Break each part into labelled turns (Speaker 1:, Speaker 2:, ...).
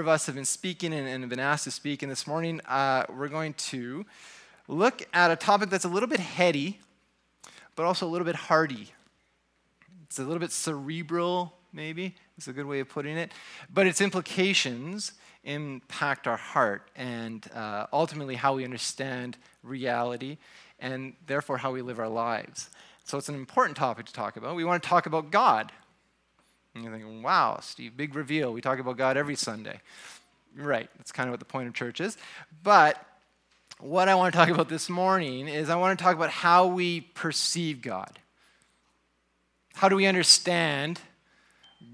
Speaker 1: of us have been speaking and, and have been asked to speak, and this morning uh, we're going to look at a topic that's a little bit heady, but also a little bit hardy. It's a little bit cerebral, maybe, is a good way of putting it, but its implications impact our heart and uh, ultimately how we understand reality and therefore how we live our lives. So it's an important topic to talk about. We want to talk about God. And you're thinking, wow, Steve, big reveal. We talk about God every Sunday. Right, that's kind of what the point of church is. But what I want to talk about this morning is I want to talk about how we perceive God. How do we understand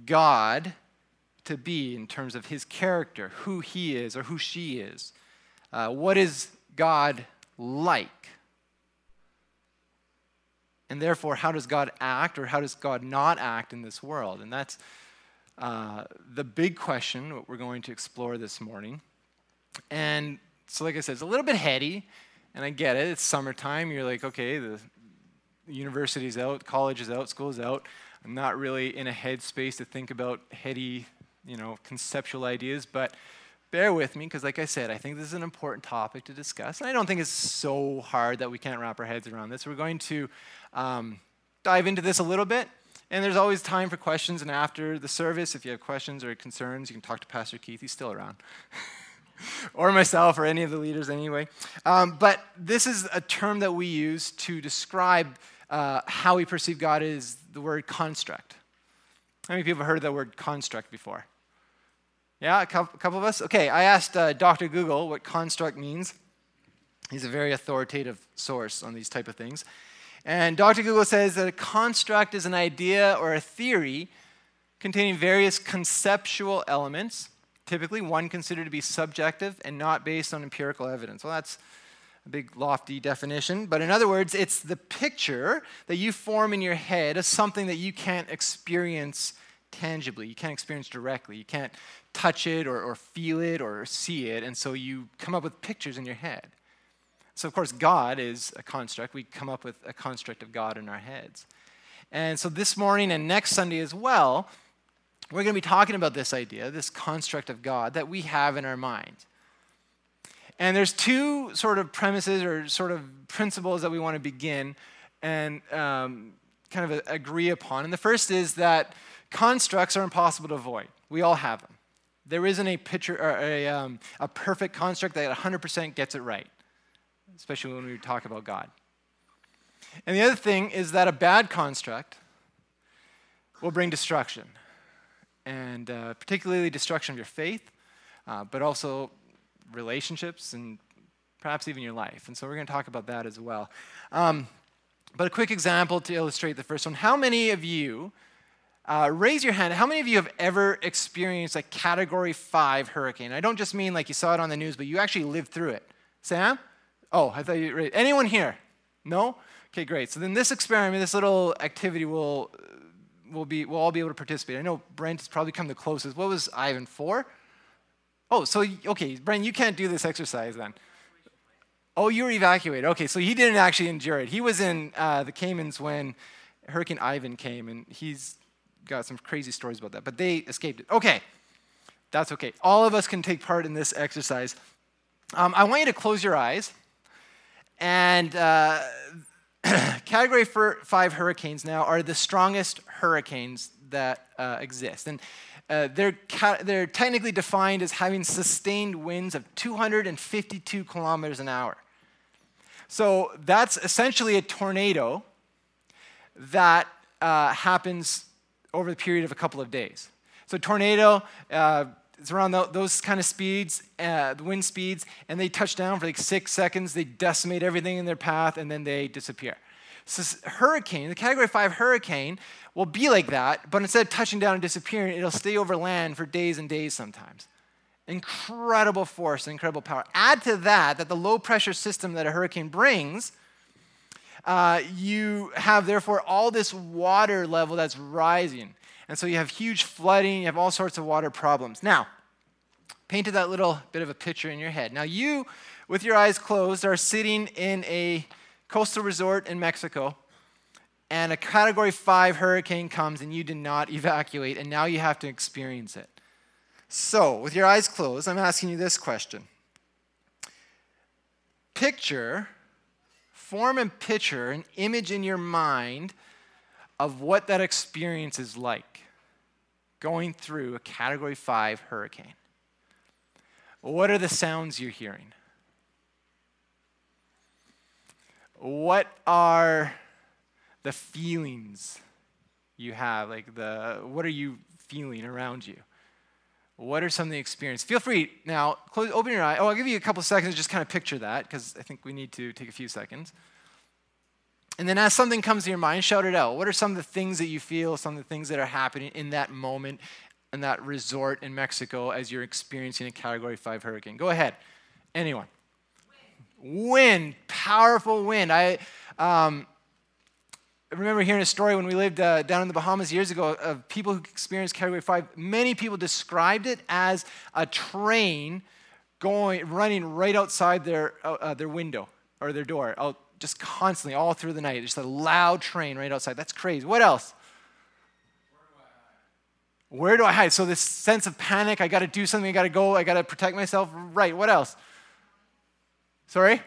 Speaker 1: God to be in terms of his character, who he is or who she is? Uh, what is God like? And therefore, how does God act or how does God not act in this world? And that's uh, the big question, what we're going to explore this morning. And so, like I said, it's a little bit heady, and I get it. It's summertime. You're like, okay, the university's out, college is out, school's out. I'm not really in a headspace to think about heady, you know, conceptual ideas, but bear with me because, like I said, I think this is an important topic to discuss. And I don't think it's so hard that we can't wrap our heads around this. We're going to um, dive into this a little bit. And there's always time for questions. And after the service, if you have questions or concerns, you can talk to Pastor Keith. He's still around. or myself, or any of the leaders, anyway. Um, but this is a term that we use to describe uh, how we perceive God is the word construct. How many people have heard that word construct before? Yeah, a couple of us? Okay, I asked uh, Dr. Google what construct means. He's a very authoritative source on these type of things. And Dr. Google says that a construct is an idea or a theory containing various conceptual elements, typically one considered to be subjective and not based on empirical evidence. Well, that's a big lofty definition, but in other words, it's the picture that you form in your head of something that you can't experience tangibly, you can't experience directly. You can't touch it or, or feel it or see it, and so you come up with pictures in your head. So, of course, God is a construct. We come up with a construct of God in our heads. And so, this morning and next Sunday as well, we're going to be talking about this idea, this construct of God that we have in our mind. And there's two sort of premises or sort of principles that we want to begin and um, kind of agree upon. And the first is that constructs are impossible to avoid. We all have them. There isn't a picture or a, um, a perfect construct that 100% gets it right, especially when we talk about God. And the other thing is that a bad construct will bring destruction, and uh, particularly destruction of your faith, uh, but also relationships and perhaps even your life. And so we're going to talk about that as well. Um, but a quick example to illustrate the first one. How many of you uh, raise your hand. How many of you have ever experienced a category five hurricane? I don't just mean like you saw it on the news, but you actually lived through it. Sam? Oh, I thought you. Anyone here? No? Okay, great. So then this experiment, this little activity will will be we'll all be able to participate. I know Brent has probably come the closest. What was Ivan four? Oh, so okay, Brent, you can't do this exercise then. Oh, you were evacuated. Okay, so he didn't actually endure it. He was in uh, the Caymans when Hurricane Ivan came, and he's got some crazy stories about that, but they escaped it. Okay, that's okay. All of us can take part in this exercise. Um, I want you to close your eyes. And uh, category five hurricanes now are the strongest hurricanes that uh, exist. And uh, they're, ca- they're technically defined as having sustained winds of 252 kilometers an hour. So that's essentially a tornado that uh, happens over the period of a couple of days. So, tornado, uh, it's around those kind of speeds, uh, the wind speeds, and they touch down for like six seconds. They decimate everything in their path, and then they disappear. So, hurricane, the category five hurricane, will be like that, but instead of touching down and disappearing, it'll stay over land for days and days sometimes. Incredible force, incredible power. Add to that that the low pressure system that a hurricane brings uh, you have therefore all this water level that's rising. And so you have huge flooding, you have all sorts of water problems. Now, painted that little bit of a picture in your head. Now, you, with your eyes closed, are sitting in a coastal resort in Mexico, and a category five hurricane comes, and you did not evacuate, and now you have to experience it. So, with your eyes closed, I'm asking you this question Picture, form and picture an image in your mind of what that experience is like going through a category 5 hurricane. What are the sounds you're hearing? What are the feelings you have? Like the what are you feeling around you? What are some of the experiences? Feel free now, close, open your eye. Oh, I'll give you a couple seconds to just kind of picture that because I think we need to take a few seconds. And then as something comes to your mind, shout it out. What are some of the things that you feel, some of the things that are happening in that moment in that resort in Mexico as you're experiencing a category 5 hurricane? Go ahead. Anyone. Wind. wind. Powerful wind. I um, remember hearing a story when we lived uh, down in the Bahamas years ago of people who experienced category 5. Many people described it as a train going running right outside their, uh, uh their window or their door out just constantly all through the night. Just a loud train right outside. That's crazy. What else? Where do I hide? So, this sense of panic, I got to do something, I got to go, I got to protect myself. Right, what else? Sorry?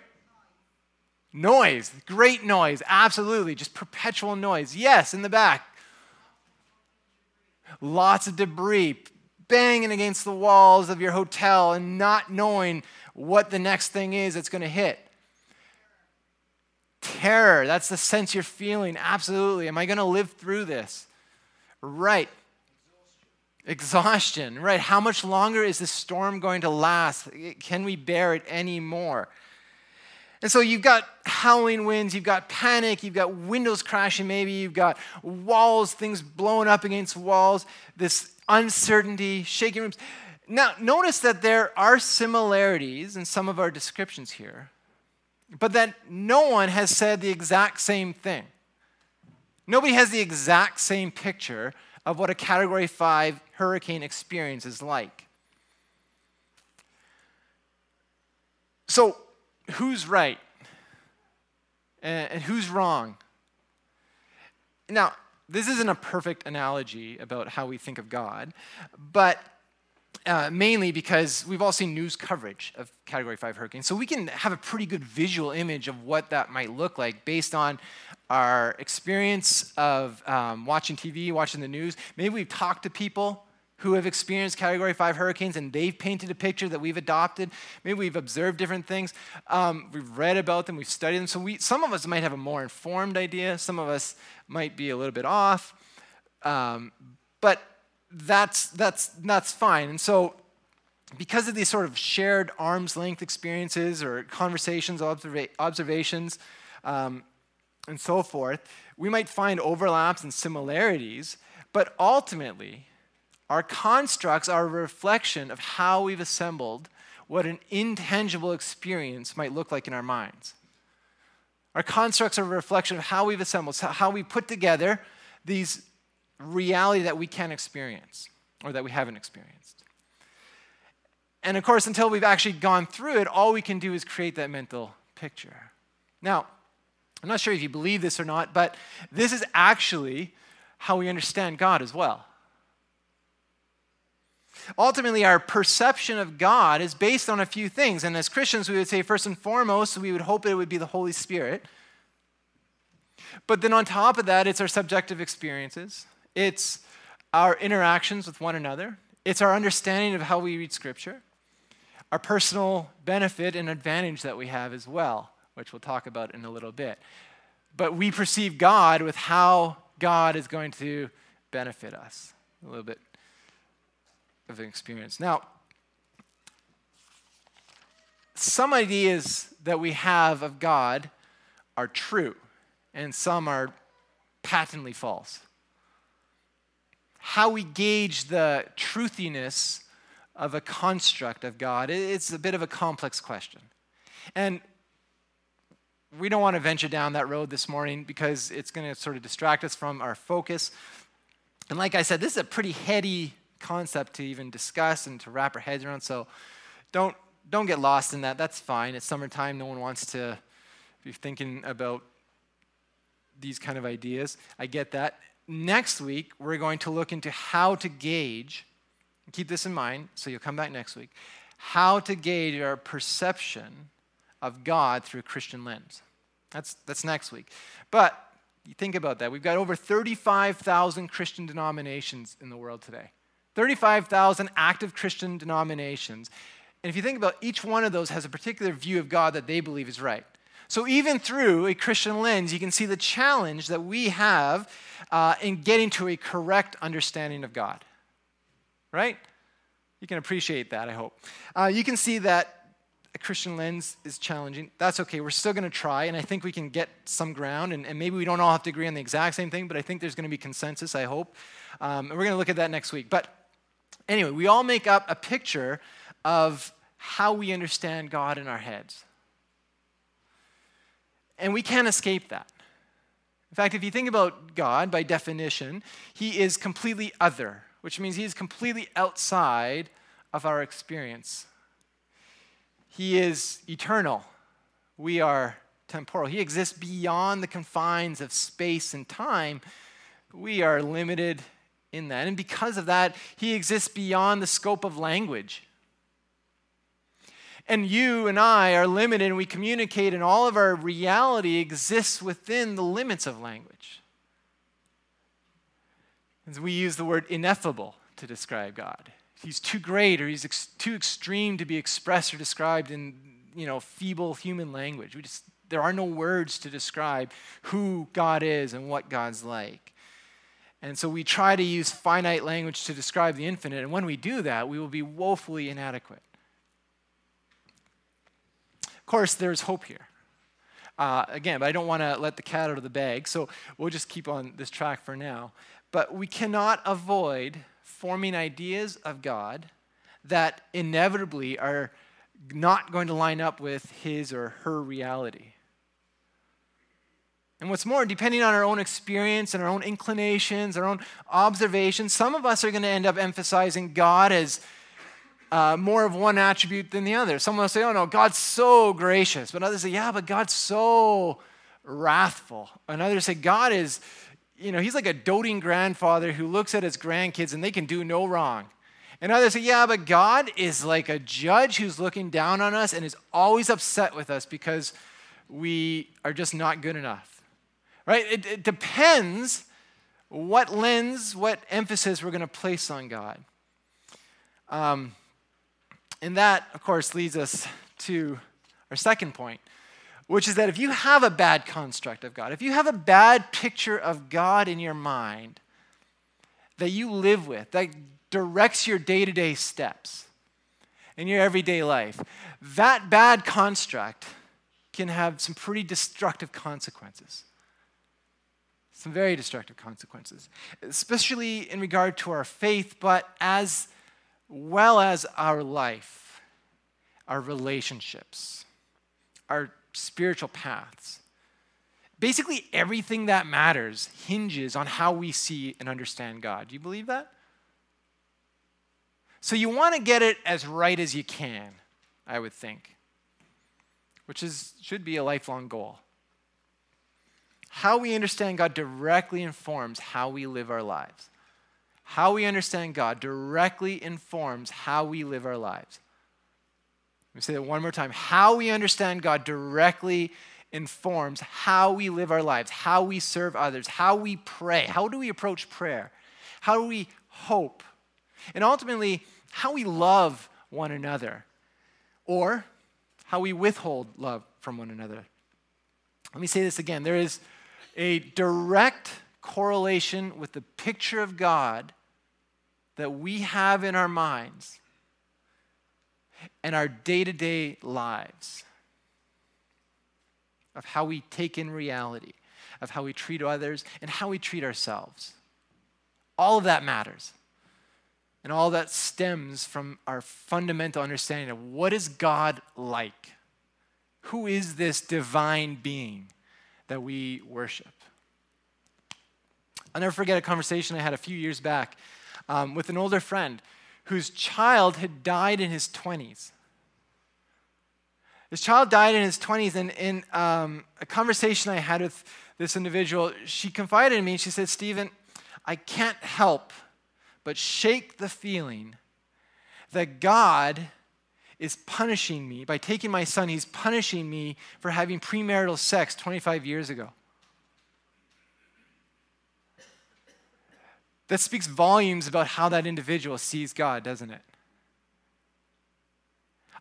Speaker 1: Noise. Great noise. Absolutely. Just perpetual noise. Yes, in the back. Lots of debris banging against the walls of your hotel and not knowing what the next thing is that's going to hit. Terror, that's the sense you're feeling. Absolutely. Am I going to live through this? Right. Exhaustion. Right. How much longer is this storm going to last? Can we bear it anymore? And so you've got howling winds, you've got panic, you've got windows crashing, maybe you've got walls, things blowing up against walls, this uncertainty, shaking rooms. Now, notice that there are similarities in some of our descriptions here but that no one has said the exact same thing. Nobody has the exact same picture of what a Category 5 hurricane experience is like. So, who's right? And who's wrong? Now, this isn't a perfect analogy about how we think of God, but uh, mainly because we've all seen news coverage of Category 5 hurricanes. So we can have a pretty good visual image of what that might look like based on our experience of um, watching TV, watching the news. Maybe we've talked to people who have experienced Category 5 hurricanes and they've painted a picture that we've adopted. Maybe we've observed different things. Um, we've read about them, we've studied them. So we, some of us might have a more informed idea, some of us might be a little bit off. Um, but that's, that's, that's fine. And so, because of these sort of shared arm's length experiences or conversations, observa- observations, um, and so forth, we might find overlaps and similarities, but ultimately, our constructs are a reflection of how we've assembled what an intangible experience might look like in our minds. Our constructs are a reflection of how we've assembled, how we put together these reality that we can experience or that we haven't experienced. And of course, until we've actually gone through it, all we can do is create that mental picture. Now, I'm not sure if you believe this or not, but this is actually how we understand God as well. Ultimately, our perception of God is based on a few things. And as Christians, we would say, first and foremost, we would hope it would be the Holy Spirit. But then on top of that, it's our subjective experiences, it's our interactions with one another, it's our understanding of how we read Scripture, our personal benefit and advantage that we have as well, which we'll talk about in a little bit. But we perceive God with how God is going to benefit us. A little bit of an experience. Now, some ideas that we have of God are true, and some are patently false how we gauge the truthiness of a construct of God, it's a bit of a complex question. And we don't want to venture down that road this morning because it's going to sort of distract us from our focus. And like I said, this is a pretty heady concept to even discuss and to wrap our heads around. So don't don't get lost in that. That's fine. It's summertime. No one wants to be thinking about these kind of ideas. I get that next week, we're going to look into how to gauge keep this in mind so you'll come back next week, how to gauge our perception of God through a Christian lens. That's, that's next week. But you think about that. We've got over 35,000 Christian denominations in the world today. 35,000 active Christian denominations. And if you think about each one of those has a particular view of God that they believe is right. So even through a Christian lens, you can see the challenge that we have uh, in getting to a correct understanding of God. Right? You can appreciate that, I hope. Uh, you can see that a Christian lens is challenging. That's okay. We're still going to try, and I think we can get some ground. And, and, maybe we don't all have to agree on the exact same thing, but I think there's going to be consensus, I hope. Um, and we're going to look at that next week. But anyway, we all make up a picture of how we understand God in our heads. And we can't escape that. In fact, if you think about God by definition, he is completely other, which means he is completely outside of our experience he is eternal. We are temporal. He exists beyond the confines of space and time. We are limited in that. And because of that, He exists beyond the scope of language. And you and I are limited, and we communicate, and all of our reality exists within the limits of language. As we use the word ineffable to describe God he's too great or he's ex- too extreme to be expressed or described in you know feeble human language we just there are no words to describe who god is and what god's like and so we try to use finite language to describe the infinite and when we do that we will be woefully inadequate. Of course there's hope here. Uh, again but i don't want to let the cat out of the bag so we'll just keep on this track for now. But we cannot avoid forming ideas of God that inevitably are not going to line up with his or her reality. And what's more, depending on our own experience and our own inclinations, our own observations, some of us are going to end up emphasizing God as uh, more of one attribute than the other. Someone will say, oh no, God's so gracious. But others say, yeah, but God's so wrathful. And others say, God is you know, he's like a doting grandfather who looks at his grandkids and they can do no wrong. And others say, yeah, but God is like a judge who's looking down on us and is always upset with us because we are just not good enough. Right? It, it depends what lens, what emphasis we're going to place on God. Um, and that, of course, leads us to our second point, which is that if you have a bad construct of God, if you have a bad picture of God in your mind that you live with, that directs your day to day steps in your everyday life, that bad construct can have some pretty destructive consequences. Some very destructive consequences, especially in regard to our faith, but as well as our life, our relationships, our spiritual paths. Basically, everything that matters hinges on how we see and understand God. Do you believe that? So, you want to get it as right as you can, I would think, which is, should be a lifelong goal. How we understand God directly informs how we live our lives. How we understand God directly informs how we live our lives. Let me say that one more time. How we understand God directly informs how we live our lives, how we serve others, how we pray. How do we approach prayer? How do we hope? And ultimately, how we love one another or how we withhold love from one another. Let me say this again. There is a direct correlation with the picture of God that we have in our minds and our day to day lives of how we take in reality, of how we treat others, and how we treat ourselves. All of that matters. And all that stems from our fundamental understanding of what is God like? Who is this divine being that we worship? I'll never forget a conversation I had a few years back um, with an older friend whose child had died in his 20s. His child died in his 20s, and in um, a conversation I had with this individual, she confided in me. She said, Stephen, I can't help but shake the feeling that God is punishing me. By taking my son, he's punishing me for having premarital sex 25 years ago. That speaks volumes about how that individual sees God, doesn't it?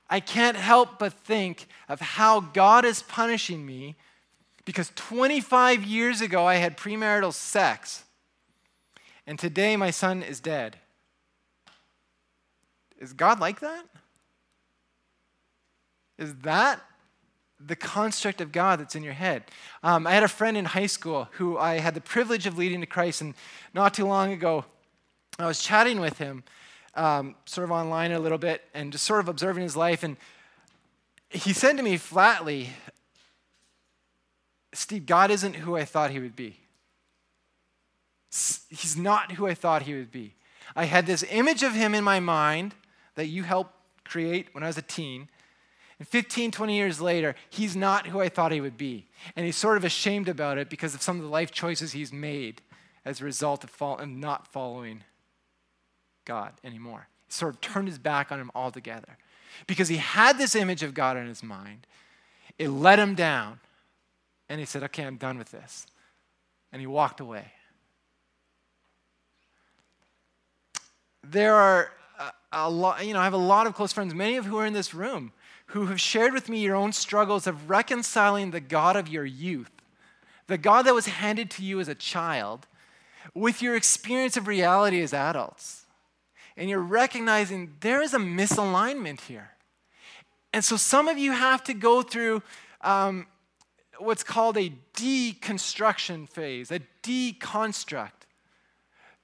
Speaker 1: I can't help but think of how God is punishing me because 25 years ago I had premarital sex, and today my son is dead. Is God like that? Is that the construct of God that's in your head? Um, I had a friend in high school who I had the privilege of leading to Christ, and not too long ago, I was chatting with him, um, sort of online a little bit, and just sort of observing his life. And he said to me flatly, Steve, God isn't who I thought he would be. He's not who I thought he would be. I had this image of him in my mind that you helped create when I was a teen. And 15, 20 years later, he's not who I thought he would be. And he's sort of ashamed about it because of some of the life choices he's made as a result of, fall, of not following God anymore. He sort of turned his back on him altogether. Because he had this image of God in his mind, it let him down. And he said, Okay, I'm done with this. And he walked away. There are a, a lot, you know, I have a lot of close friends, many of who are in this room, who have shared with me your own struggles of reconciling the God of your youth, the God that was handed to you as a child, with your experience of reality as adults and you're recognizing there is a misalignment here. And so some of you have to go through um, what's called a deconstruction phase, a deconstruct,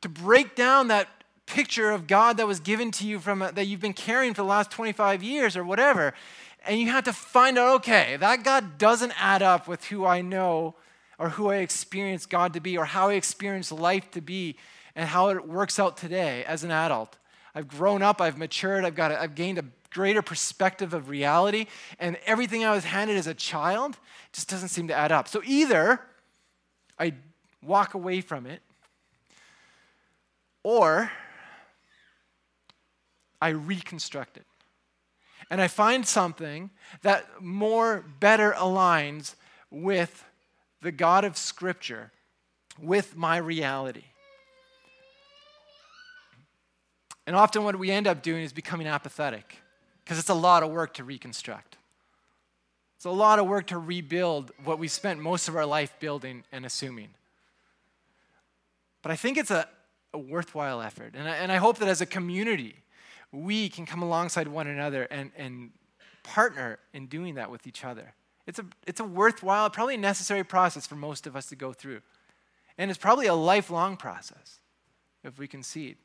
Speaker 1: to break down that picture of God that was given to you from that you've been carrying for the last 25 years or whatever. And you have to find out, okay, that God doesn't add up with who I know or who I experience God to be or how I experience life to be and how it works out today as an adult. I've grown up, I've matured, I've, got a, I've gained a greater perspective of reality, and everything I was handed as a child just doesn't seem to add up. So either I walk away from it, or I reconstruct it. And I find something that more better aligns with the God of Scripture, with my reality. And often what we end up doing is becoming apathetic because it's a lot of work to reconstruct. It's a lot of work to rebuild what we spent most of our life building and assuming. But I think it's a, a worthwhile effort. And I, and I hope that as a community, we can come alongside one another and, and partner in doing that with each other. It's a, it's a worthwhile, probably necessary process for most of us to go through. And it's probably a lifelong process if we concede.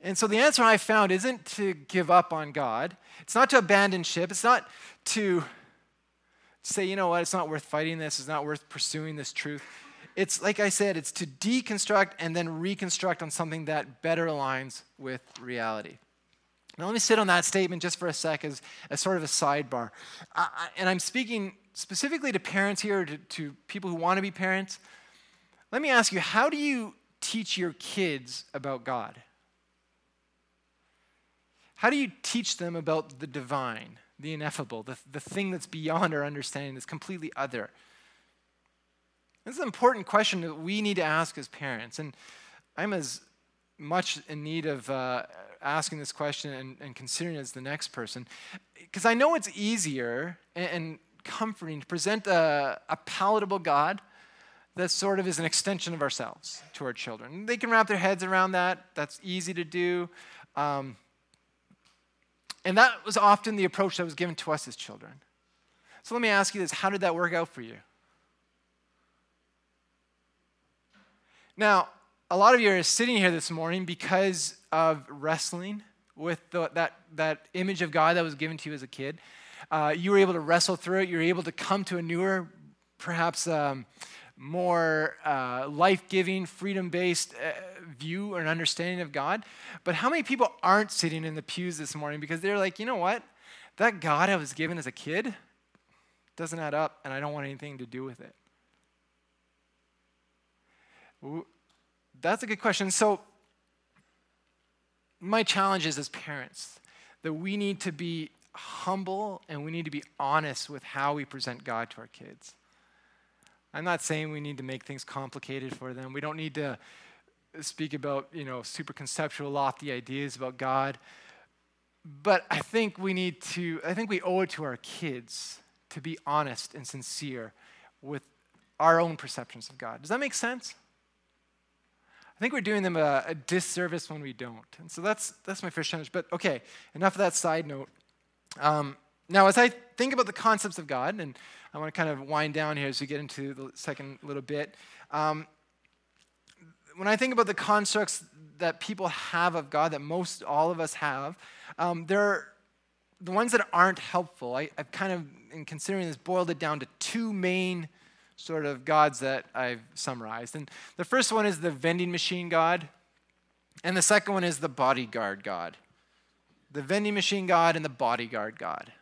Speaker 1: And so the answer I found isn't to give up on God. It's not to abandon ship. It's not to say, you know what, it's not worth fighting this. It's not worth pursuing this truth. It's like I said, it's to deconstruct and then reconstruct on something that better aligns with reality. Now, let me sit on that statement just for a sec as, as sort of a sidebar. Uh, and I'm speaking specifically to parents here, to, to people who want to be parents. Let me ask you, how do you teach your kids about God? How do you teach them about the divine, the ineffable, the, the thing that's beyond our understanding, that's completely other? This is an important question that we need to ask as parents. And I'm as much in need of uh, asking this question and, and, considering it as the next person. Because I know it's easier and, and comforting to present a, a, palatable God that sort of is an extension of ourselves to our children. They can wrap their heads around that. That's easy to do. Um, and that was often the approach that was given to us as children. So let me ask you this how did that work out for you? Now, a lot of you are sitting here this morning because of wrestling with the, that, that image of God that was given to you as a kid. Uh, you were able to wrestle through it. You were able to come to a newer, perhaps um, more uh, life giving, freedom based uh, view or an understanding of God. But how many people aren't sitting in the pews this morning because they're like, you know what? That God I was given as a kid doesn't add up, and I don't want anything to do with it. That's a good question. So, my challenge is as parents that we need to be humble and we need to be honest with how we present God to our kids. I'm not saying we need to make things complicated for them. We don't need to speak about, you know, super conceptual, lofty ideas about God. But I think we need to, I think we owe it to our kids to be honest and sincere with our own perceptions of God. Does that make sense? I think we're doing them a, a disservice when we don't. And so that's, that's my first challenge. But okay, enough of that side note. Um, now, as I think about the concepts of God, and I want to kind of wind down here as we get into the second little bit. Um, when I think about the constructs that people have of God, that most all of us have, um, they're the ones that aren't helpful. I, have kind of, in considering this, boiled it down to two main sort of gods that I've summarized. And the first one is the vending machine God, and the second one is the bodyguard God. The vending machine God and the bodyguard God.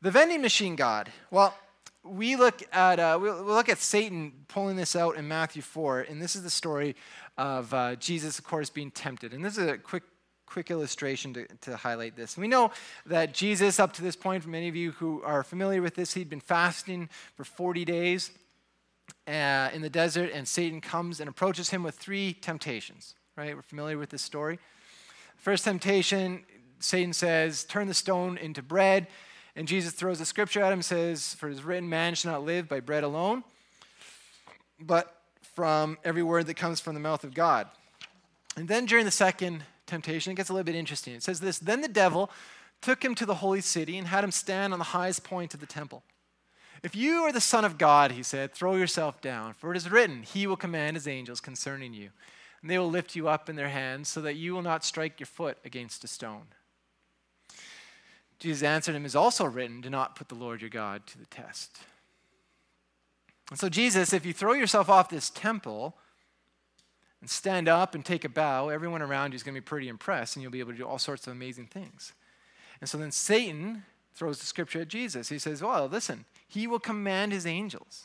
Speaker 1: The vending machine God. Well, we look at uh, we look at Satan pulling this out in Matthew 4, and this is the story of uh, Jesus, of course, being tempted. And this is a quick quick illustration to, to highlight this. We know that Jesus, up to this point, for many of you who are familiar with this, he'd been fasting for 40 days uh, in the desert, and Satan comes and approaches him with three temptations. Right? We're familiar with this story. First temptation, Satan says, "Turn the stone into bread," and Jesus throws a scripture at him, says, "For it is written, man shall not live by bread alone, but from every word that comes from the mouth of God." And then during the second temptation, it gets a little bit interesting. It says this Then the devil took him to the holy city and had him stand on the highest point of the temple. If you are the Son of God, he said, throw yourself down, for it is written, He will command His angels concerning you, and they will lift you up in their hands so that you will not strike your foot against a stone. Jesus answered him, is also written, Do not put the Lord your God to the test. And so, Jesus, if you throw yourself off this temple, and stand up and take a bow, everyone around you is going to be pretty impressed and you'll be able to do all sorts of amazing things. And so then Satan throws the scripture at Jesus. He says, Well, listen, he will command his angels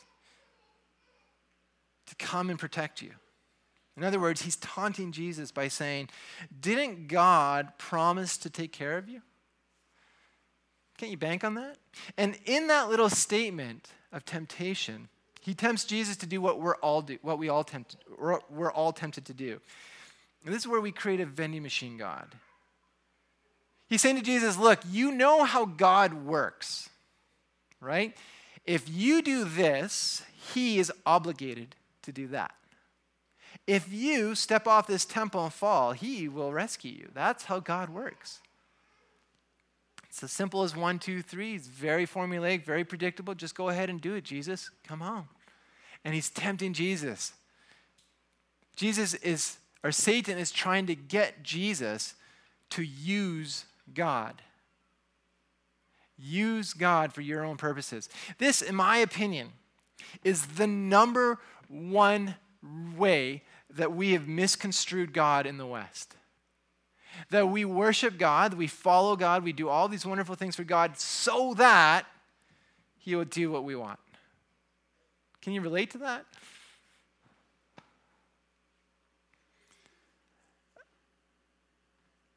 Speaker 1: to come and protect you. In other words, he's taunting Jesus by saying, Didn't God promise to take care of you? Can't you bank on that? And in that little statement of temptation, he tempts Jesus to do what we're all do, what we all tempted, we're, all tempted to do. And this is where we create a vending machine God. He's saying to Jesus, Look, you know how God works, right? If you do this, he is obligated to do that. If you step off this temple and fall, he will rescue you. That's how God works. It's as simple as one, two, three. It's very formulaic, very predictable. Just go ahead and do it, Jesus. Come on. And he's tempting Jesus. Jesus is, or Satan is trying to get Jesus to use God. Use God for your own purposes. This, in my opinion, is the number one way that we have misconstrued God in the West that we worship God, we follow God, we do all these wonderful things for God so that He will do what we want. Can you relate to that?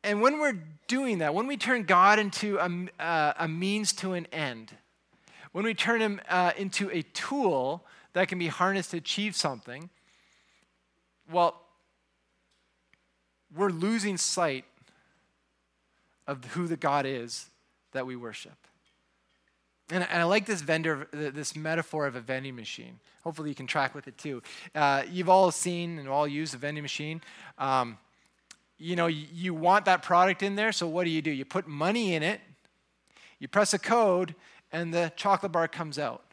Speaker 1: And when we're doing that, when we turn God into a, uh, a means to an end, when we turn Him uh, into a tool that can be harnessed to achieve something, well, we're losing sight of who the God is that we worship. And, and I like this vendor, this metaphor of a vending machine. Hopefully, you can track with it too. Uh, you've all seen and all used a vending machine. Um, you know, you, you want that product in there, so what do you do? You put money in it, you press a code, and the chocolate bar comes out.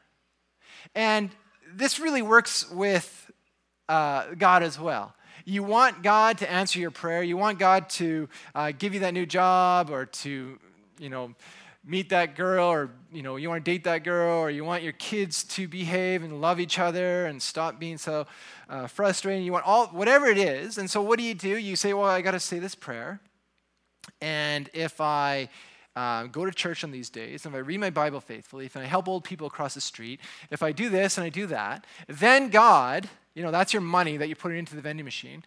Speaker 1: And this really works with uh, God as well. You want God to answer your prayer. You want God to uh, give you that new job or to, you know, meet that girl or, you know, you want to date that girl or you want your kids to behave and love each other and stop being so uh, frustrating. You want all, whatever it is. And so what do you do? You say, well, I got to say this prayer. And if I uh, go to church on these days, if I read my Bible faithfully, if I help old people across the street, if I do this and I do that, then God you know, that's your money that you put into the vending machine.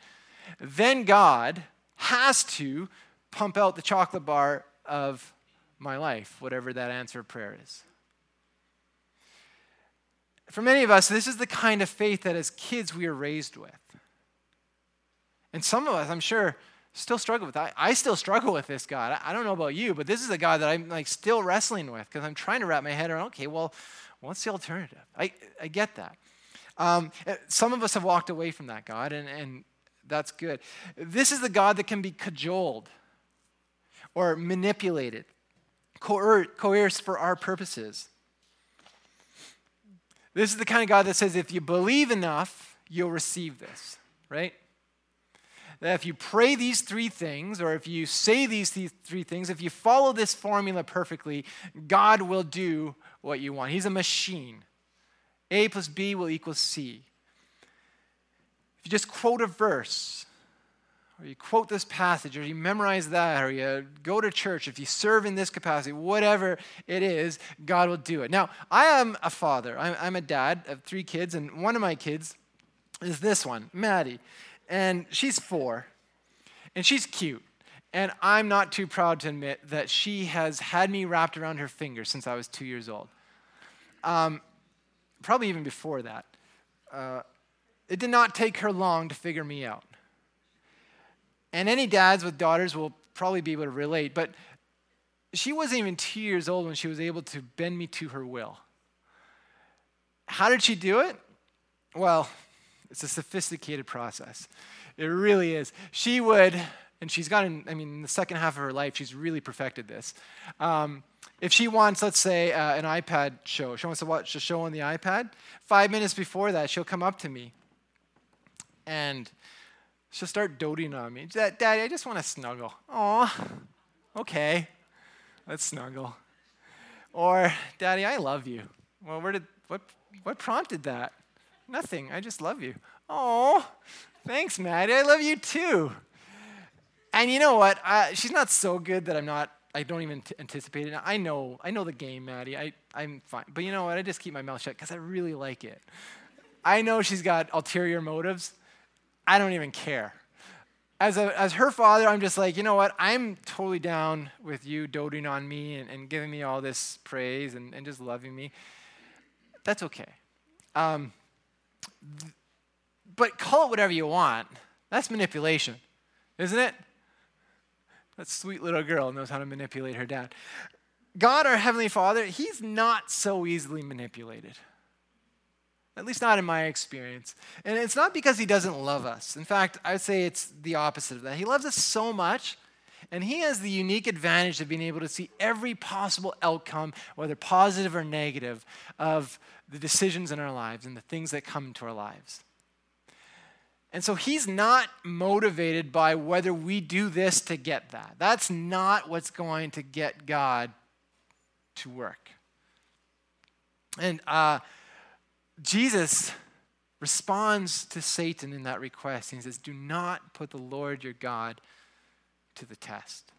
Speaker 1: Then God has to pump out the chocolate bar of my life, whatever that answer prayer is. For many of us, this is the kind of faith that as kids we are raised with. And some of us, I'm sure, still struggle with. I, I still struggle with this God. I, I don't know about you, but this is a God that I'm like still wrestling with because I'm trying to wrap my head around. Okay, well, what's the alternative? I I get that. Um, eh, some of us have walked away from that God, and and that's good. This is the God that can be cajoled or manipulated, coer- coerced for our purposes. This is the kind of God that says, if you believe enough, you'll receive this, right? that if you pray these three things, or if you say these three things, if you follow this formula perfectly, God will do what you want. He's a machine. A plus B will equal C. If you just quote a verse, or you quote this passage, or you memorize that, or you go to church, if you serve in this capacity, whatever it is, God will do it. Now, I am a father, I'm, I'm a dad of three kids, and one of my kids is this one, Maddie and she's four, and she's cute. And I'm not too proud to admit that she has had me wrapped around her finger since I was two years old. Um, probably even before that. Uh, it did not take her long to figure me out. And any dads with daughters will probably be able to relate, but she wasn't even two years old when she was able to bend me to her will. How did she do it? Well, it's a sophisticated process. It really is. She would, and she's gotten, I mean, in the second half of her life, she's really perfected this. Um, if she wants, let's say, uh, an iPad show, she wants to watch a show on the iPad, five minutes before that, she'll come up to me and she'll start doting on me. Daddy, I just want to snuggle. Aw, okay, let's snuggle. Or, Daddy, I love you. Well, where did, what, what prompted that? Nothing. I just love you. Oh, thanks, Maddie. I love you too. And you know what? I, she's not so good that I'm not. I don't even t- anticipate it. I know. I know the game, Maddie. I, I'm fine. But you know what? I just keep my mouth shut because I really like it. I know she's got ulterior motives. I don't even care. As, a, as her father, I'm just like, you know what? I'm totally down with you doting on me and, and giving me all this praise and, and just loving me. That's okay. Um, but call it whatever you want. That's manipulation, isn't it? That sweet little girl knows how to manipulate her dad. God, our Heavenly Father, He's not so easily manipulated. At least not in my experience. And it's not because He doesn't love us. In fact, I would say it's the opposite of that. He loves us so much, and He has the unique advantage of being able to see every possible outcome, whether positive or negative, of the decisions in our lives and the things that come into our lives. And so he's not motivated by whether we do this to get that. That's not what's going to get God to work. And uh, Jesus responds to Satan in that request. He says, Do not put the Lord your God to the test.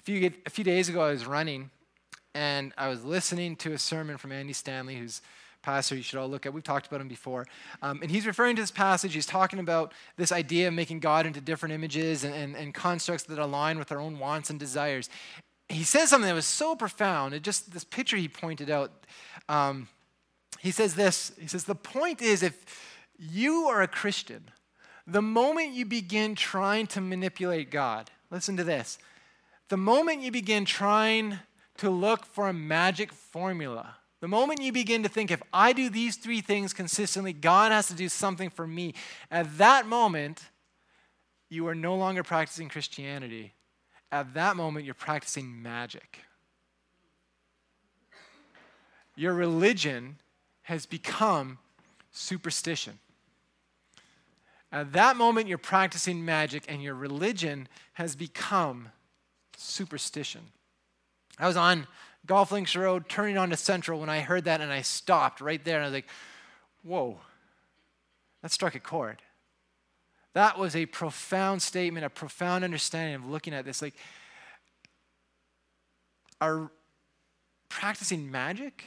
Speaker 1: A few, a few days ago, I was running and I was listening to a sermon from Andy Stanley, who's pastor you should all look at. We've talked about him before. Um, and he's referring to this passage. He's talking about this idea of making God into different images and, and, and constructs that align with our own wants and desires. He says something that was so profound. It just, this picture he pointed out. Um, he says this He says, The point is, if you are a Christian, the moment you begin trying to manipulate God, listen to this. The moment you begin trying to look for a magic formula. The moment you begin to think, if I do these three things consistently, God has to do something for me, at that moment, you are no longer practicing Christianity. At that moment, you're practicing magic. Your religion has become superstition. At that moment, you're practicing magic, and your religion has become superstition. I was on Golf Links Road turning onto Central when I heard that and I stopped right there and I was like, whoa, that struck a chord. That was a profound statement, a profound understanding of looking at this. Like, are practicing magic?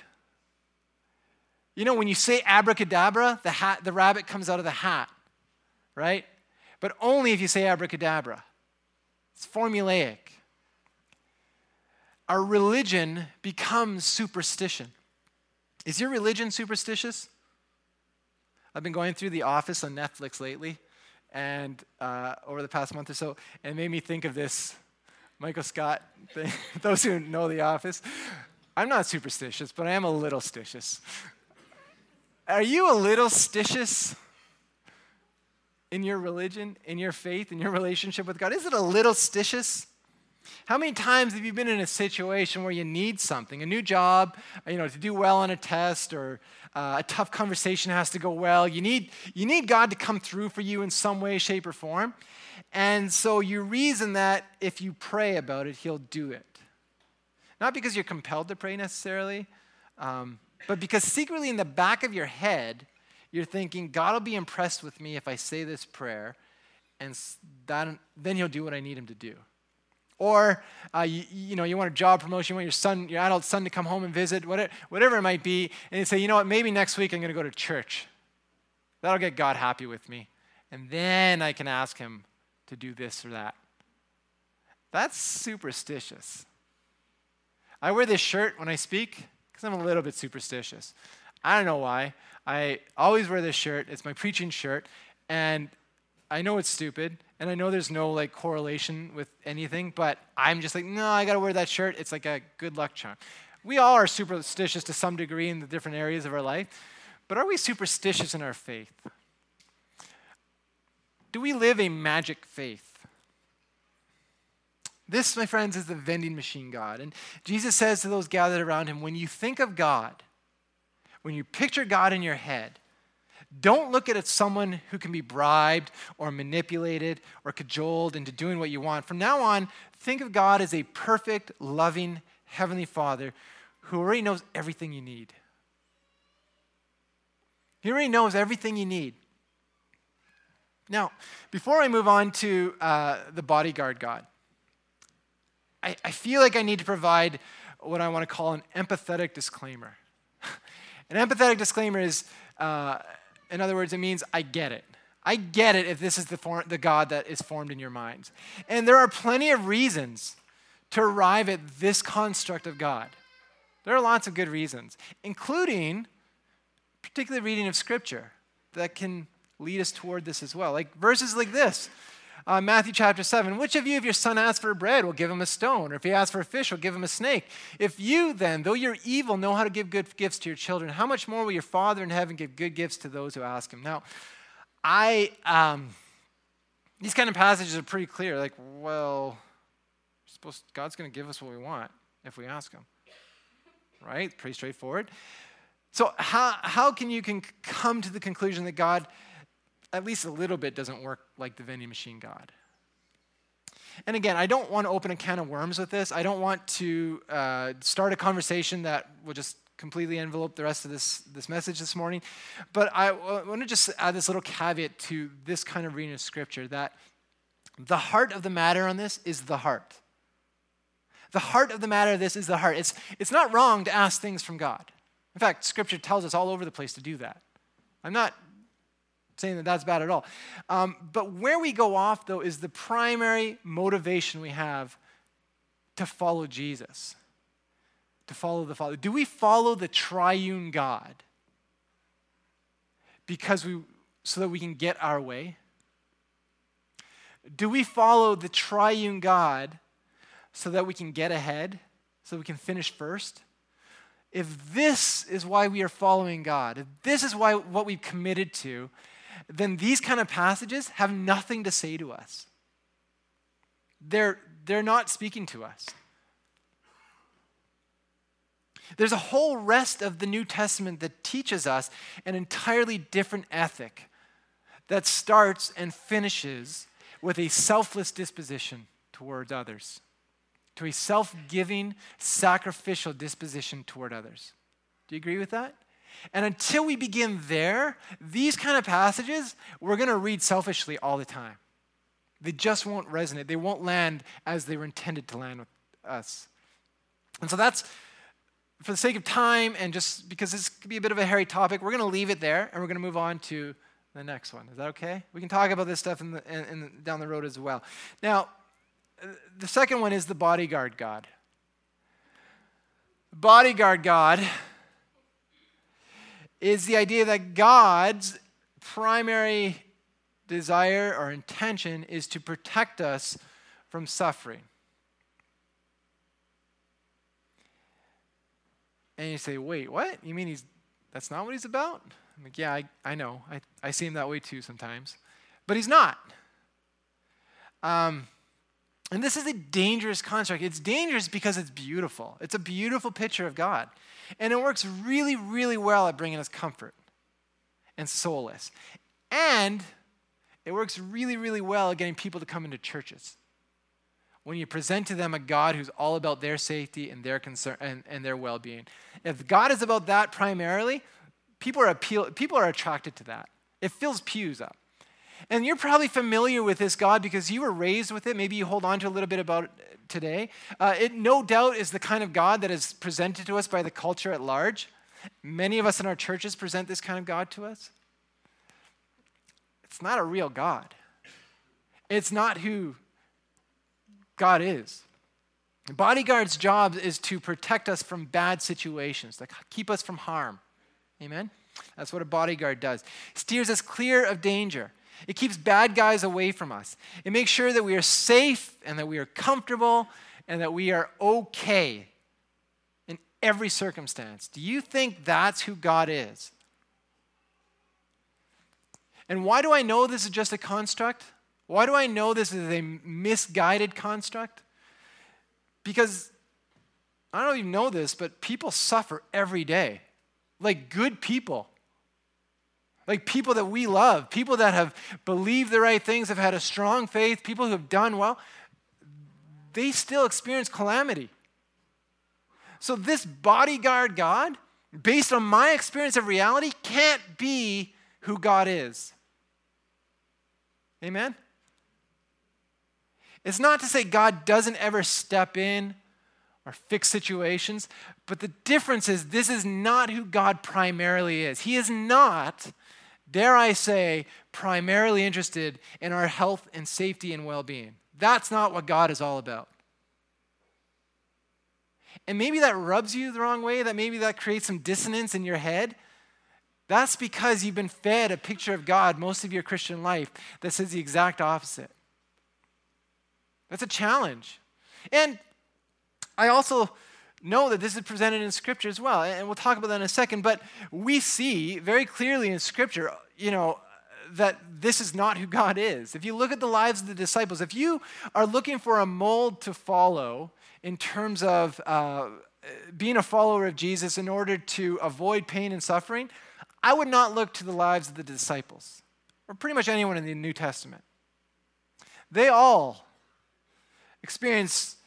Speaker 1: You know, when you say abracadabra, the, hat, the rabbit comes out of the hat, right? but only if you say abracadabra. It's formulaic. Our religion becomes superstition. Is your religion superstitious? I've been going through The Office on Netflix lately, and uh, over the past month or so, and it made me think of this Michael Scott thing. Those who know The Office, I'm not superstitious, but I am a little stitious. Are you a little stitious in your religion, in your faith, in your relationship with God? Is it a little stitious? How many times have you been in a situation where you need something, a new job, you know, to do well on a test, or uh, a tough conversation has to go well? You need, you need God to come through for you in some way, shape, or form. And so you reason that if you pray about it, He'll do it. Not because you're compelled to pray necessarily, um, but because secretly in the back of your head, you're thinking, God will be impressed with me if I say this prayer, and that, then He'll do what I need Him to do. Or, uh, you, you, know, you want a job promotion, you want your son, your adult son to come home and visit, whatever, whatever it might be, and you say, you know what, maybe next week I'm going to go to church. That'll get God happy with me. And then I can ask him to do this or that. That's superstitious. I wear this shirt when I speak because I'm a little bit superstitious. I don't know why. I always wear this shirt. It's my preaching shirt. And I know it's stupid, and I know there's no like correlation with anything, but I'm just like, no, I gotta wear that shirt. It's like a good luck charm. We all are superstitious to some degree in the different areas of our life, but are we superstitious in our faith? Do we live a magic faith? This, my friends, is the vending machine God. And Jesus says to those gathered around him, when you think of God, when you picture God in your head, don't look at it as someone who can be bribed or manipulated or cajoled into doing what you want. From now on, think of God as a perfect, loving Heavenly Father who already knows everything you need. He already knows everything you need. Now, before I move on to uh, the bodyguard God, I, I feel like I need to provide what I want to call an empathetic disclaimer. an empathetic disclaimer is uh, in other words, it means I get it. I get it if this is the, form, the God that is formed in your minds. And there are plenty of reasons to arrive at this construct of God. There are lots of good reasons, including particularly reading of Scripture that can lead us toward this as well. Like verses like this uh, Matthew chapter 7. Which of you, if your son asks for bread, will give him a stone? Or if he asks for a fish, will give him a snake? If you then, though you're evil, know how to give good gifts to your children, how much more will your Father in heaven give good gifts to those who ask him? Now, I, um, these kind of passages are pretty clear. Like, well, supposed, God's going to give us what we want if we ask him. Right? Pretty straightforward. So, how, how can you can come to the conclusion that God at least a little bit, doesn't work like the vending machine God. And again, I don't want to open a can of worms with this. I don't want to uh, start a conversation that will just completely envelope the rest of this, this message this morning. But I, want to just add this little caveat to this kind of reading of Scripture that the heart of the matter on this is the heart. The heart of the matter of this is the heart. It's, it's not wrong to ask things from God. In fact, Scripture tells us all over the place to do that. I'm not saying that that's bad at all. Um, but where we go off, though, is the primary motivation we have to follow Jesus, to follow the Father. Do we follow the triune God because we, so that we can get our way? Do we follow the triune God so that we can get ahead, so we can finish first? If this is why we are following God, if this is why what we've committed to, then these kind of passages have nothing to say to us. They're, they're not speaking to us. There's a whole rest of the New Testament that teaches us an entirely different ethic that starts and finishes with a selfless disposition towards others, to a self giving, sacrificial disposition toward others. Do you agree with that? And until we begin there, these kind of passages, we're going to read selfishly all the time. They just won't resonate. They won't land as they were intended to land with us. And so that's, for the sake of time and just because this could be a bit of a hairy topic, we're going to leave it there and we're going to move on to the next one. Is that okay? We can talk about this stuff in the, in, in down the road as well. Now, the second one is the bodyguard God. Bodyguard God is the idea that God's primary desire or intention is to protect us from suffering. And you say, wait, what? You mean he's that's not what he's about? I'm like, yeah, I, I know. I, I see him that way too sometimes. But he's not. Um, and this is a dangerous construct. It's dangerous because it's beautiful. It's a beautiful picture of God. And it works really, really well at bringing us comfort and solace. And it works really, really well at getting people to come into churches. When you present to them a God who's all about their safety and their concern and, and their well-being. If God is about that primarily, people are appeal, people are attracted to that. It fills pews up. And you're probably familiar with this God because you were raised with it. Maybe you hold on to a little bit about it today. Uh, it no doubt is the kind of God that is presented to us by the culture at large. Many of us in our churches present this kind of God to us. It's not a real God. It's not who God is. Bodyguard's job is to protect us from bad situations, to keep us from harm. Amen? That's what a bodyguard does. Steers us clear of danger. It keeps bad guys away from us. It makes sure that we are safe and that we are comfortable and that we are okay in every circumstance. Do you think that's who God is? And why do I know this is just a construct? Why do I know this is a misguided construct? Because I don't even know this, but people suffer every day. Like good people. Like people that we love, people that have believed the right things, have had a strong faith, people who have done well, they still experience calamity. So, this bodyguard God, based on my experience of reality, can't be who God is. Amen? It's not to say God doesn't ever step in or fix situations, but the difference is this is not who God primarily is. He is not dare I say, primarily interested in our health and safety and well being. That's not what God is all about. And maybe that rubs you the wrong way, that maybe that creates some dissonance in your head. That's because you've been fed a picture of God most of your Christian life that says the exact opposite. That's a challenge. And I also know that this is presented in Scripture as well, and we'll talk about that in a second. But we see very clearly in Scripture, you know, that this is not who God is. If you look at the lives of the disciples, if you are looking for a mold to follow in terms of uh, being a follower of Jesus in order to avoid pain and suffering, I would not look to the lives of the disciples or pretty much anyone in the New Testament. They all experience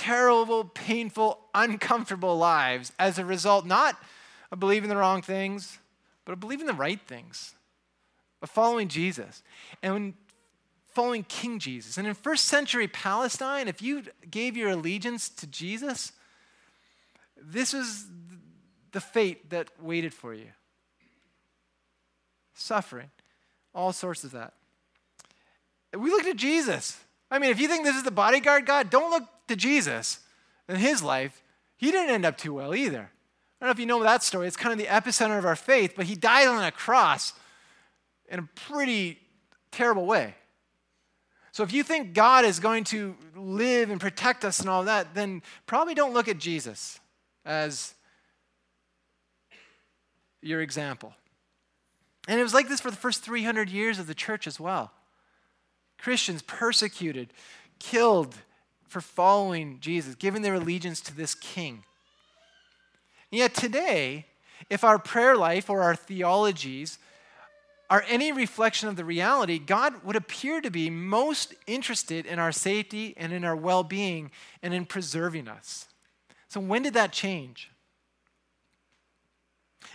Speaker 1: terrible, painful, uncomfortable lives as a result, not of believing the wrong things, but of believing the right things, of following Jesus, and following King Jesus. And in first century Palestine, if you gave your allegiance to Jesus, this was the fate that waited for you suffering, all sorts of that. We looked at Jesus. I mean, if you think this is the bodyguard God, don't look to Jesus in his life, he didn't end up too well either. I don't know if you know that story. It's kind of the epicenter of our faith, but he died on a cross in a pretty terrible way. So if you think God is going to live and protect us and all that, then probably don't look at Jesus as your example. And it was like this for the first 300 years of the church as well. Christians persecuted, killed, for following Jesus, giving their allegiance to this king. And yet today, if our prayer life or our theologies are any reflection of the reality, God would appear to be most interested in our safety and in our well being and in preserving us. So, when did that change?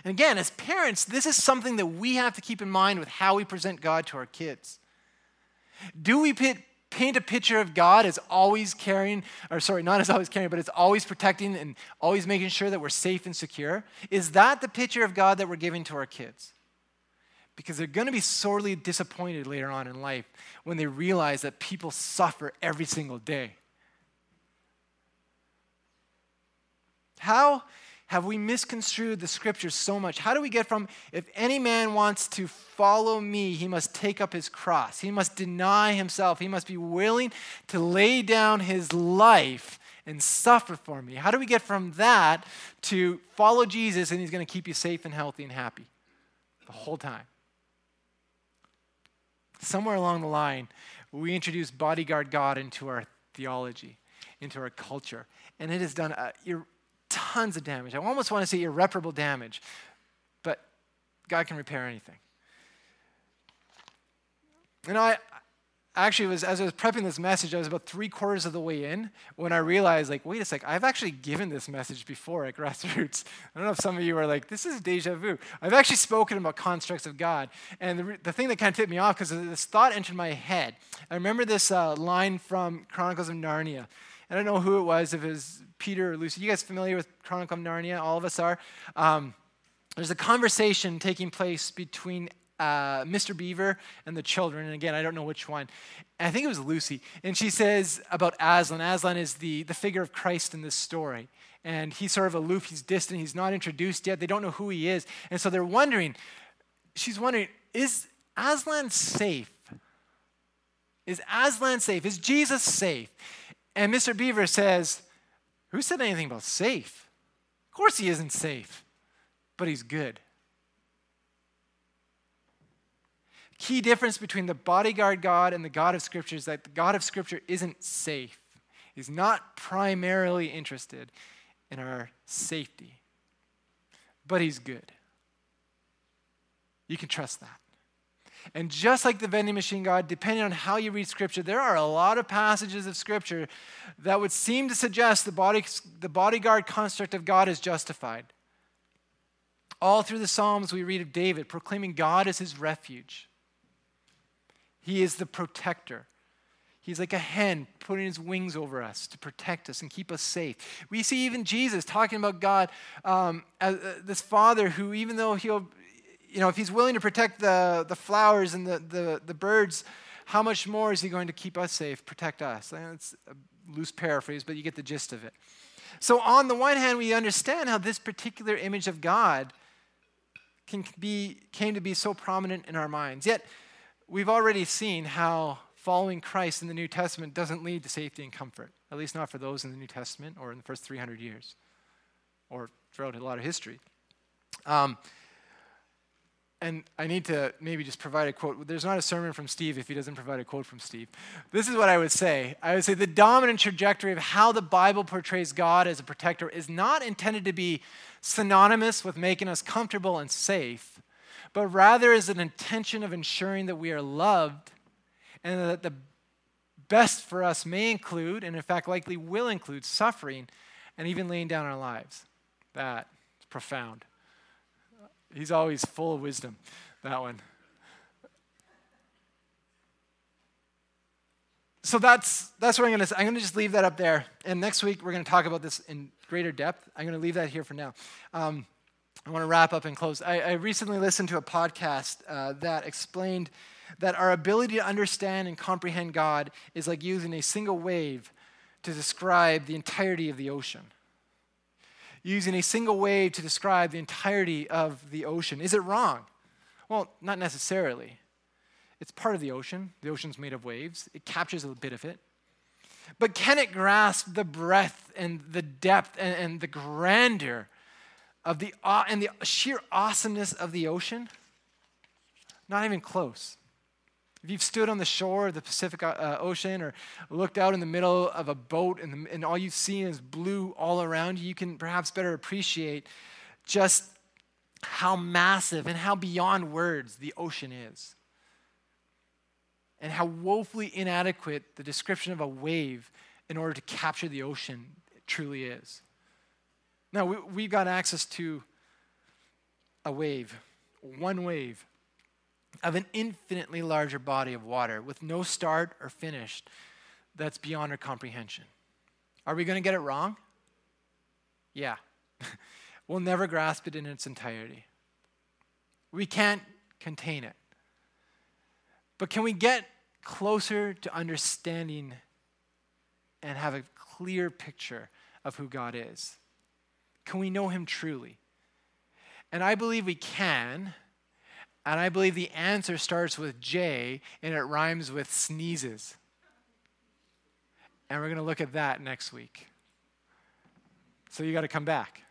Speaker 1: And again, as parents, this is something that we have to keep in mind with how we present God to our kids. Do we put paint a picture of God as always caring, or sorry, not as always caring, but as always protecting and always making sure that we're safe and secure? Is that the picture of God that we're giving to our kids? because they're going to be sorely disappointed later on in life when they realize that people suffer every single day. How have we misconstrued the scriptures so much? How do we get from, if any man wants to follow me, he must take up his cross, he must deny himself, he must be willing to lay down his life and suffer for me? How do we get from that to follow Jesus and he's going to keep you safe and healthy and happy the whole time? Somewhere along the line, we introduce bodyguard God into our theology, into our culture, and it has done uh, a, tons of damage. I almost want to say irreparable damage, but God can repair anything. You know, I actually was as I was prepping this message, I was about three quarters of the way in when I realized, like, wait a sec, I've actually given this message before at Grassroots. I don't know if some of you are like, this is deja vu. I've actually spoken about constructs of God, and the, the thing that kind of tipped me off because this thought entered my head. I remember this uh, line from Chronicles of Narnia. I don't know who it was, if it was Peter or Lucy. You guys familiar with Chronicle of Narnia? All of us are. Um, there's a conversation taking place between uh, Mr. Beaver and the children. And again, I don't know which one. I think it was Lucy. And she says about Aslan. Aslan is the, the figure of Christ in this story. And he's sort of aloof, he's distant, he's not introduced yet. They don't know who he is. And so they're wondering, she's wondering, is Aslan safe? Is Aslan safe? Is Jesus safe? And Mr. Beaver says, Who said anything about safe? Of course he isn't safe, but he's good. Key difference between the bodyguard God and the God of Scripture is that the God of Scripture isn't safe. He's not primarily interested in our safety, but he's good. You can trust that. And just like the vending machine God, depending on how you read Scripture, there are a lot of passages of Scripture that would seem to suggest the, body, the bodyguard construct of God is justified. All through the Psalms, we read of David proclaiming God as his refuge. He is the protector. He's like a hen putting his wings over us to protect us and keep us safe. We see even Jesus talking about God um, as uh, this Father who, even though he'll you know, if he's willing to protect the, the flowers and the, the, the birds, how much more is he going to keep us safe, protect us? It's a loose paraphrase, but you get the gist of it. So, on the one hand, we understand how this particular image of God can be, came to be so prominent in our minds. Yet, we've already seen how following Christ in the New Testament doesn't lead to safety and comfort, at least not for those in the New Testament or in the first 300 years or throughout a lot of history. Um, and I need to maybe just provide a quote. There's not a sermon from Steve if he doesn't provide a quote from Steve. This is what I would say I would say the dominant trajectory of how the Bible portrays God as a protector is not intended to be synonymous with making us comfortable and safe, but rather is an intention of ensuring that we are loved and that the best for us may include, and in fact likely will include, suffering and even laying down our lives. That is profound. He's always full of wisdom, that one. So that's, that's what I'm to say. I'm to just leave that up there. And next week, we're to talk about this in greater depth. I'm to leave that here for now. Um, I want to wrap up and close. I, I recently listened to a podcast uh, that explained that our ability to understand and comprehend God is like using a single wave to describe the entirety of the ocean using a single wave to describe the entirety of the ocean. Is it wrong? Well, not necessarily. It's part of the ocean. The ocean's made of waves, it captures a bit of it. But can it grasp the breadth and the depth and, and the grandeur of the, and the sheer awesomeness of the ocean? Not even close. If you've stood on the shore of the Pacific uh, Ocean or looked out in the middle of a boat and, the, and all you've seen is blue all around you, you can perhaps better appreciate just how massive and how beyond words the ocean is. And how woefully inadequate the description of a wave in order to capture the ocean truly is. Now, we, we've got access to a wave, one wave of an infinitely larger body of water with no start or finish that's beyond our comprehension. Are we going to get it wrong? Yeah. we'll never grasp it in its entirety. We can't contain it. But can we get closer to understanding and have a clear picture of who God is? Can we know Him truly? And I believe we can. And I believe the answer starts with J and it rhymes with sneezes. And we're going to look at that next week. So you got to come back.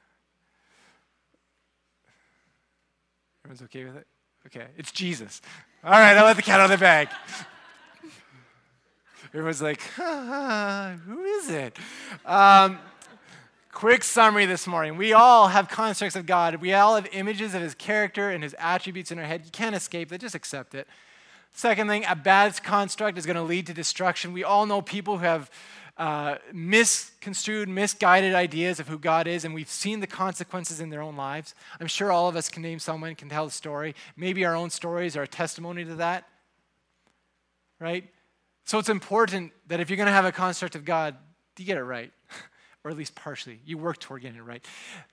Speaker 1: Everyone's okay with it? Okay, it's Jesus. All right, I'll let the cat out of the bag. Everyone's like, who is it? Um, quick summary this morning. We all have constructs of God. We all have images of his character and his attributes in our head. You can't escape it, just accept it. Second thing, a bad construct is going to lead to destruction. We all know people who have uh, misconstrued, misguided ideas of who God is, and we've seen the consequences in their own lives. I'm sure all of us can name someone, can tell a story. Maybe our own stories are a testimony to that. Right? So it's important that if you're going to have a construct of God, you get it right, or at least partially. You work toward getting it right.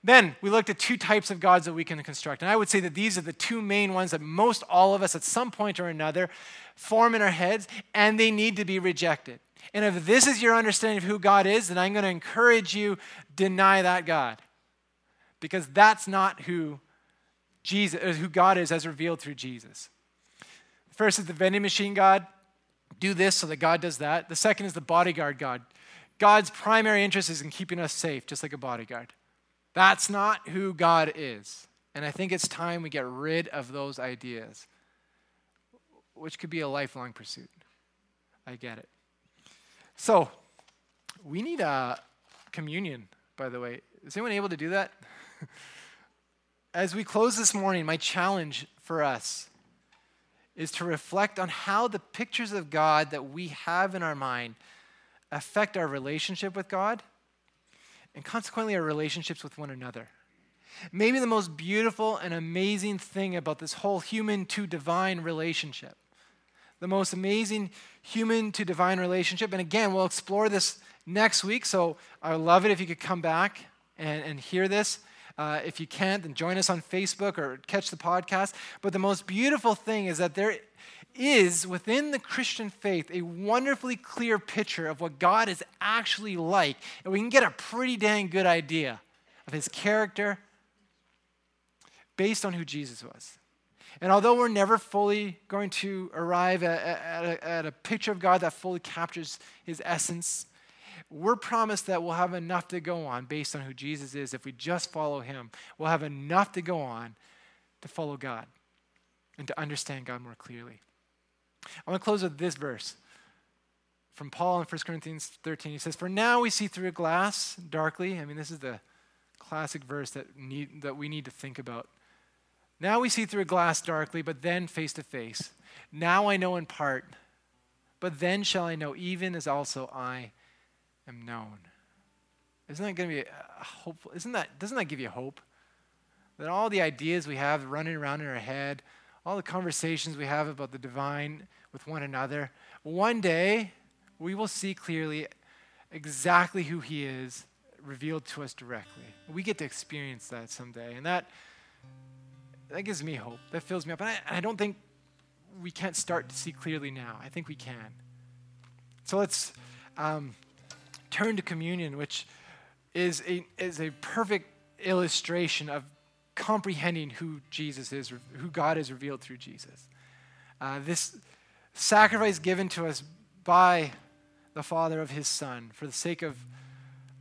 Speaker 1: Then we looked at two types of gods that we can construct. And I would say that these are the two main ones that most all of us at some point or another form in our heads, and they need to be rejected. And if this is your understanding of who God is, then I'm going to encourage you deny that God. Because that's not who Jesus uh, who God is as revealed through Jesus. First is the vending machine God. Do this so that God does that. The second is the bodyguard God. God's primary interest is in keeping us safe, just like a bodyguard. That's not who God is. And I think it's time we get rid of those ideas, which could be a lifelong pursuit. I get it. So, we need a communion, by the way. Is anyone able to do that? As we close this morning, my challenge for us is to reflect on how the pictures of God that we have in our mind affect our relationship with God and consequently our relationships with one another. Maybe the most beautiful and amazing thing about this whole human to divine relationship the most amazing human to divine relationship. And again, we'll explore this next week. So I would love it if you could come back and, and hear this. Uh, if you can't, then join us on Facebook or catch the podcast. But the most beautiful thing is that there is within the Christian faith a wonderfully clear picture of what God is actually like. And we can get a pretty dang good idea of his character based on who Jesus was. And although we're never fully going to arrive at, at, a, at, a, picture of God that fully captures his essence, we're promised that we'll have enough to go on based on who Jesus is. If we just follow him, we'll have enough to go on to follow God and to understand God more clearly. I want to close with this verse from Paul in 1 Corinthians 13. He says, For now we see through a glass darkly. I mean, this is the classic verse that, need, that we need to think about now we see through a glass darkly, but then face to face. Now I know in part, but then shall I know, even as also I am known. Isn't that going to be hopeful? Isn't that, doesn't that give you hope? That all the ideas we have running around in our head, all the conversations we have about the divine with one another, one day we will see clearly exactly who He is revealed to us directly. We get to experience that someday. And that that gives me hope. That fills me up. And I, I don't think we can't start to see clearly now. I think we can. So let's um, turn to communion, which is a, is a perfect illustration of comprehending who Jesus is, who God is revealed through Jesus. Uh, this sacrifice given to us by the Father of His Son for the sake of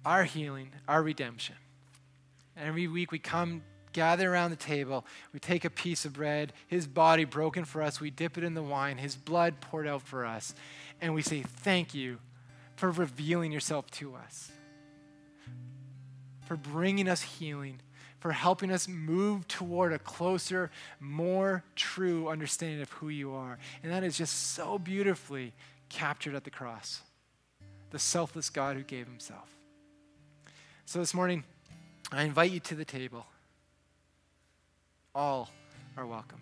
Speaker 1: our healing, our redemption. Every week we come gather around the table. We take a piece of bread, his body broken for us. We dip it in the wine, his blood poured out for us. And we say, Thank you for revealing yourself to us, for bringing us healing, for helping us move toward a closer, more true understanding of who you are. And that is just so beautifully captured at the cross the selfless God who gave himself. So this morning, I invite you to the table all are welcome.